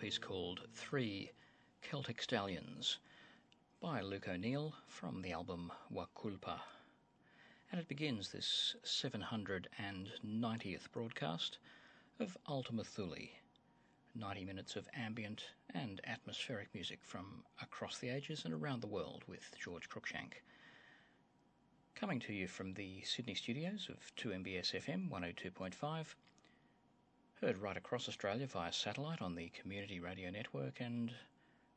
Piece called Three Celtic Stallions by Luke O'Neill from the album Wa Culpa. And it begins this 790th broadcast of Ultima Thule. 90 minutes of ambient and atmospheric music from across the ages and around the world with George Cruikshank. Coming to you from the Sydney studios of 2MBS FM 102.5, heard right across Australia via satellite on the Community Radio Network and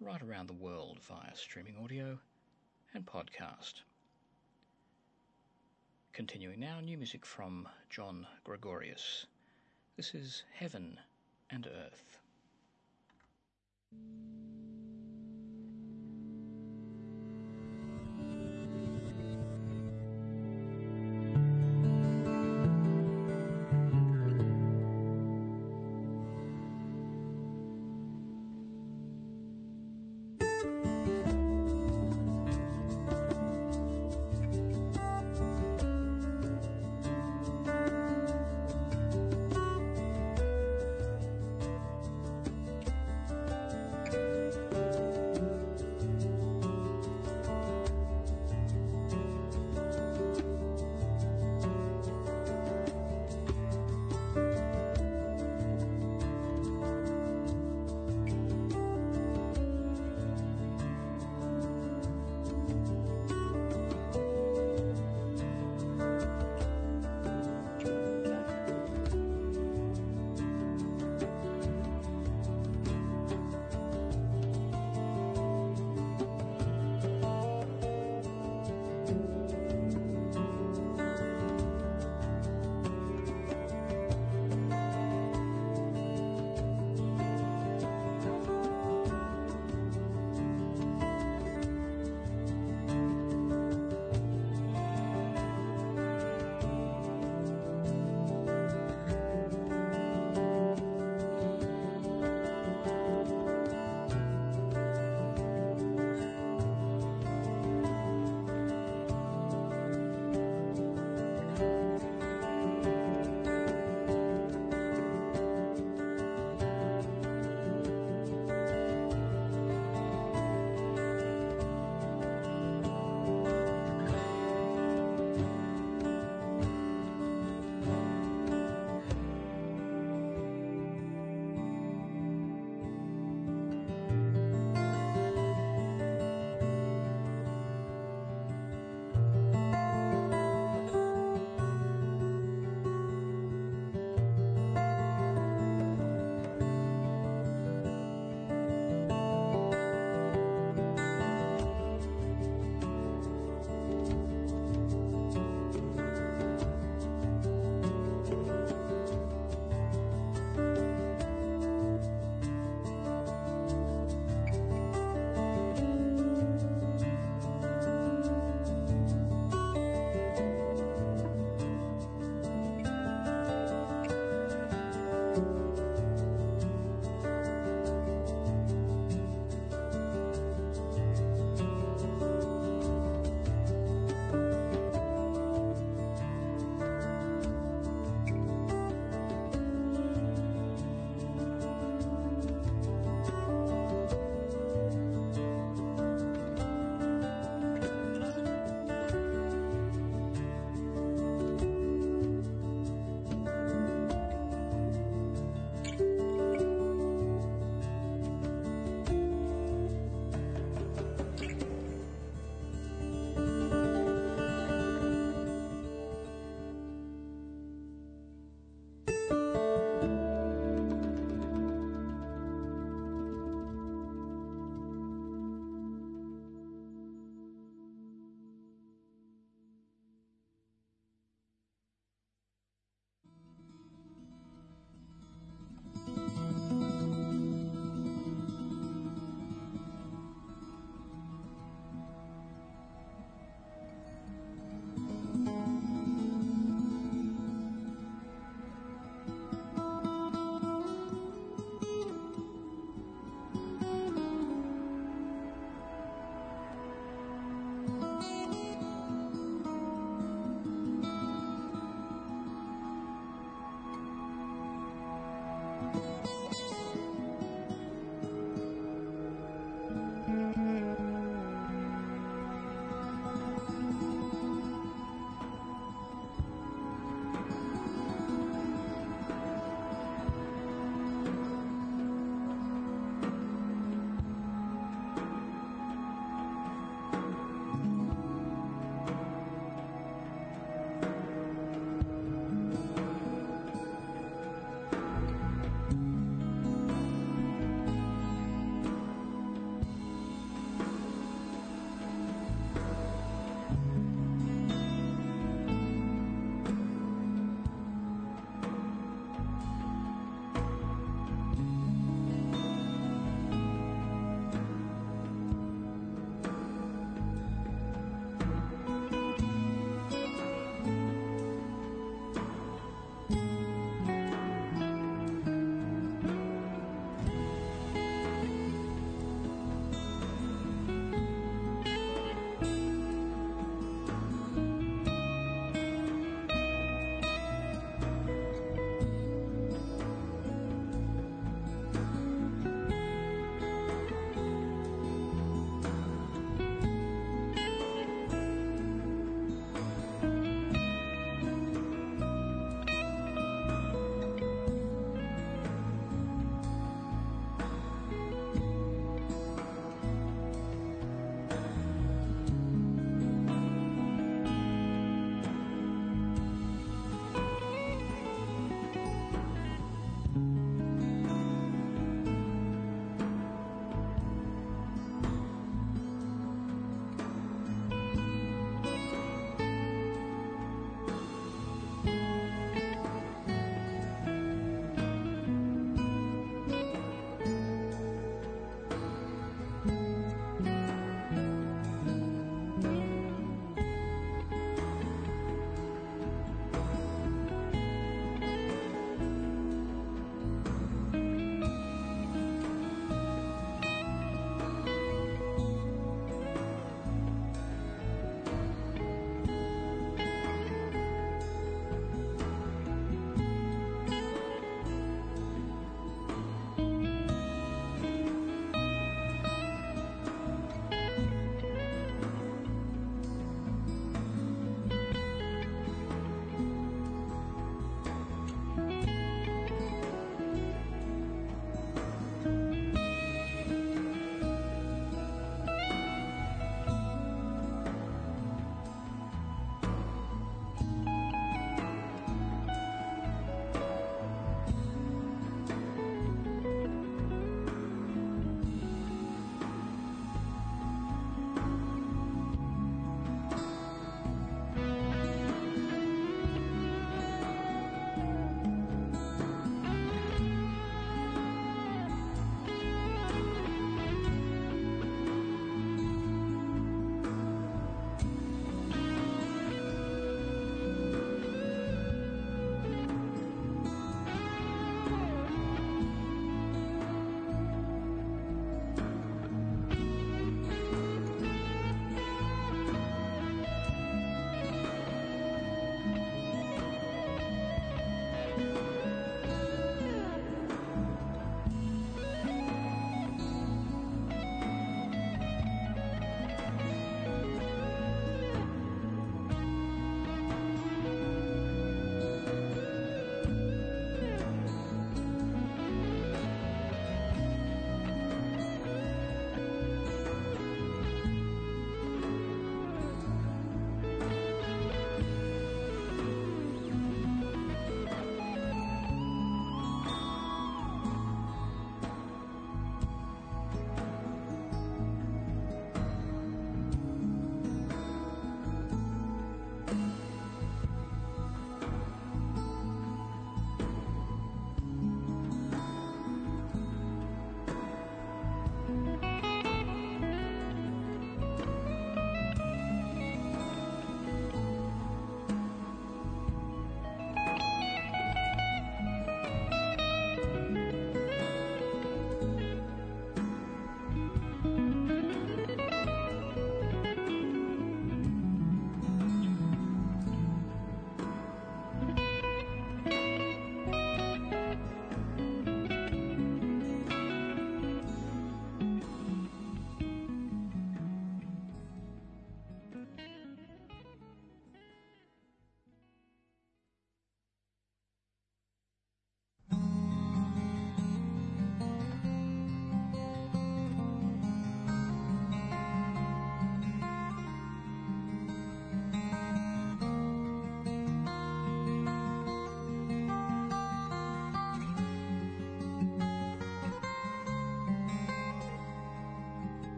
right around the world via streaming audio and podcast. Continuing now, new music from John Gregorius. This is Heaven and Earth.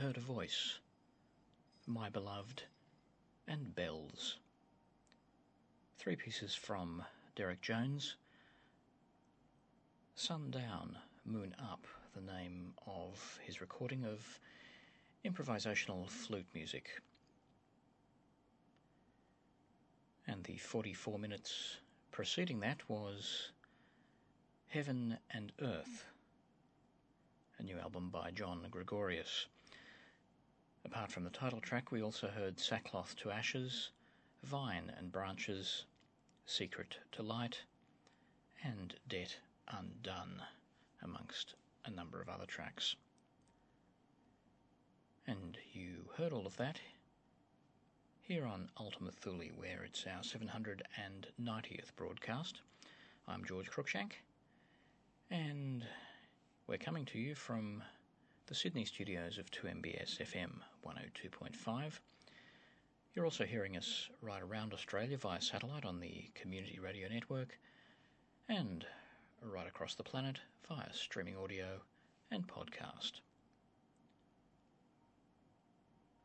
Heard a Voice, My Beloved, and Bells. Three pieces from Derek Jones. Sundown, Moon Up, the name of his recording of improvisational flute music. And the 44 minutes preceding that was Heaven and Earth, a new album by John Gregorius. Apart from the title track, we also heard Sackcloth to Ashes, Vine and Branches, Secret to Light, and Debt Undone, amongst a number of other tracks. And you heard all of that here on Ultima Thule, where it's our 790th broadcast. I'm George Cruikshank, and we're coming to you from the Sydney studios of 2MBS FM 102.5. You're also hearing us right around Australia via satellite on the Community Radio Network and right across the planet via streaming audio and podcast.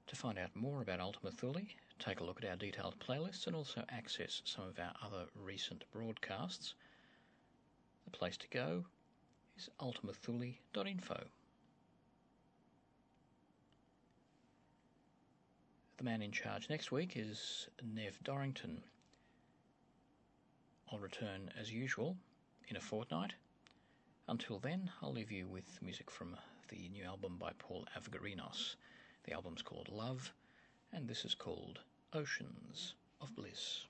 To find out more about Ultima Thule, take a look at our detailed playlists and also access some of our other recent broadcasts. The place to go is ultimathule.info. The man in charge next week is Nev Dorrington. I'll return as usual in a fortnight. Until then, I'll leave you with music from the new album by Paul Avgerinos. The album's called Love, and this is called Oceans of Bliss.